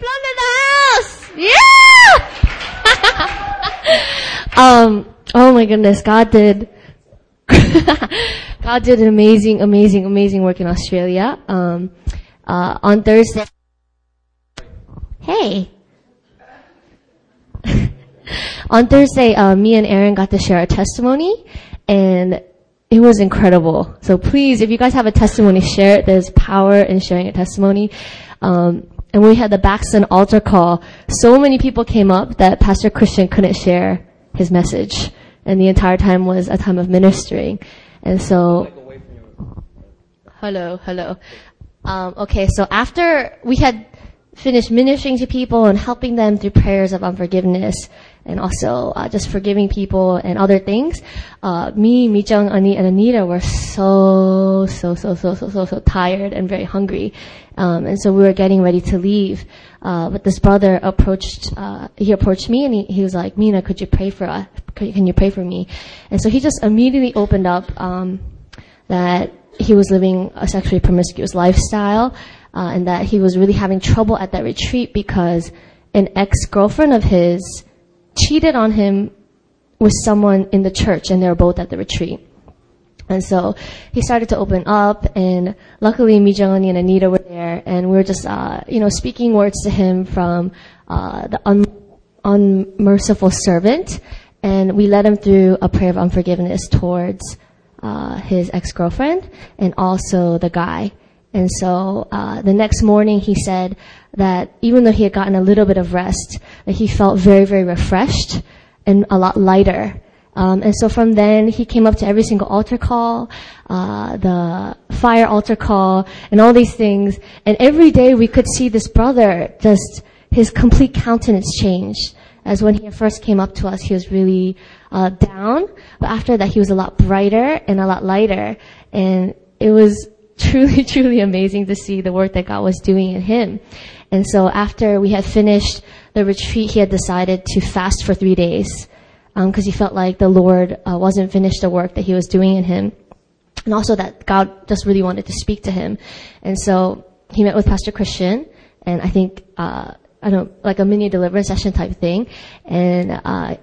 plumbed the house! Yeah! um, oh my goodness, God did, God did an amazing, amazing, amazing work in Australia. Um, uh, on Thursday, hey! on Thursday, uh, me and Aaron got to share our testimony, and it was incredible. So please, if you guys have a testimony, share it. There's power in sharing a testimony. Um, and we had the Baxton altar call. So many people came up that Pastor Christian couldn't share his message, and the entire time was a time of ministering. And so, hello, hello. Um, okay, so after we had finished ministering to people and helping them through prayers of unforgiveness, and also uh, just forgiving people and other things. Uh, me, Mijung, Ani, and Anita were so, so, so, so, so, so, so tired and very hungry. Um, and so we were getting ready to leave. Uh, but this brother approached, uh, he approached me and he, he was like, Mina, could you pray for us? Can you pray for me? And so he just immediately opened up, um, that he was living a sexually promiscuous lifestyle, uh, and that he was really having trouble at that retreat because an ex-girlfriend of his cheated on him with someone in the church and they were both at the retreat. And so he started to open up and luckily Mijangani and Anita were there and we were just, uh, you know, speaking words to him from, uh, the un- unmerciful servant and we led him through a prayer of unforgiveness towards, uh, his ex-girlfriend and also the guy. And so, uh, the next morning he said that even though he had gotten a little bit of rest, that he felt very, very refreshed and a lot lighter. Um, and so from then, he came up to every single altar call, uh, the fire altar call, and all these things. And every day we could see this brother just his complete countenance change. As when he first came up to us, he was really uh, down, but after that, he was a lot brighter and a lot lighter. And it was truly, truly amazing to see the work that God was doing in him. And so after we had finished the retreat, he had decided to fast for three days because um, he felt like the Lord uh, wasn't finished the work that he was doing in him, and also that God just really wanted to speak to him. And so he met with Pastor Christian, and I think uh, I don't like a mini deliverance session type thing. And uh,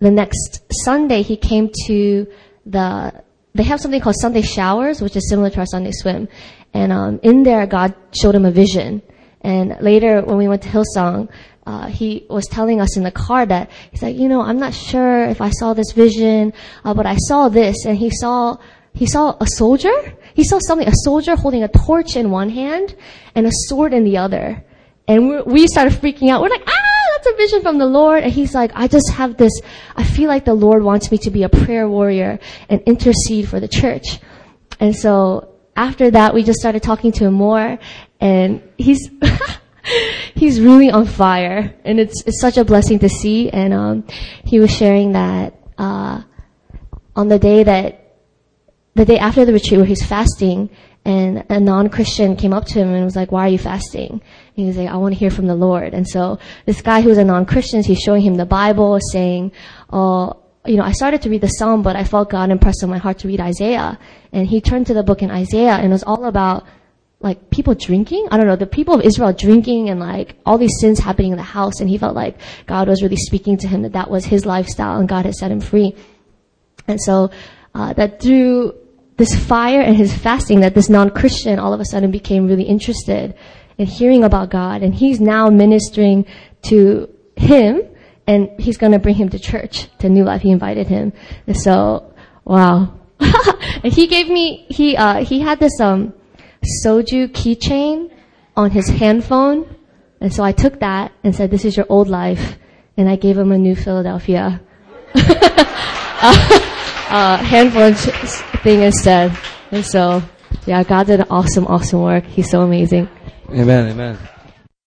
the next Sunday, he came to the they have something called Sunday showers, which is similar to our Sunday swim. And um, in there, God showed him a vision. And later, when we went to Hillsong, uh, he was telling us in the car that he's like, you know, I'm not sure if I saw this vision, uh, but I saw this, and he saw he saw a soldier. He saw something, a soldier holding a torch in one hand and a sword in the other. And we started freaking out. We're like, ah, that's a vision from the Lord. And he's like, I just have this, I feel like the Lord wants me to be a prayer warrior and intercede for the church. And so after that, we just started talking to him more and he's, he's really on fire and it's, it's such a blessing to see. And, um, he was sharing that, uh, on the day that, the day after the retreat where he's fasting, and a non-Christian came up to him and was like, why are you fasting? And he was like, I want to hear from the Lord. And so this guy who's a non-Christian, he's showing him the Bible, saying, oh, you know, I started to read the Psalm, but I felt God impressed on my heart to read Isaiah. And he turned to the book in Isaiah and it was all about like people drinking. I don't know, the people of Israel drinking and like all these sins happening in the house. And he felt like God was really speaking to him that that was his lifestyle and God had set him free. And so, uh, that through this fire and his fasting that this non-Christian all of a sudden became really interested in hearing about God. And he's now ministering to him and he's going to bring him to church, to New Life. He invited him. And so, wow. and he gave me, he, uh, he had this, um, soju keychain on his hand phone. And so I took that and said, this is your old life. And I gave him a new Philadelphia. uh, uh, handphone thing instead. And so, yeah, God did an awesome, awesome work. He's so amazing. Amen, amen.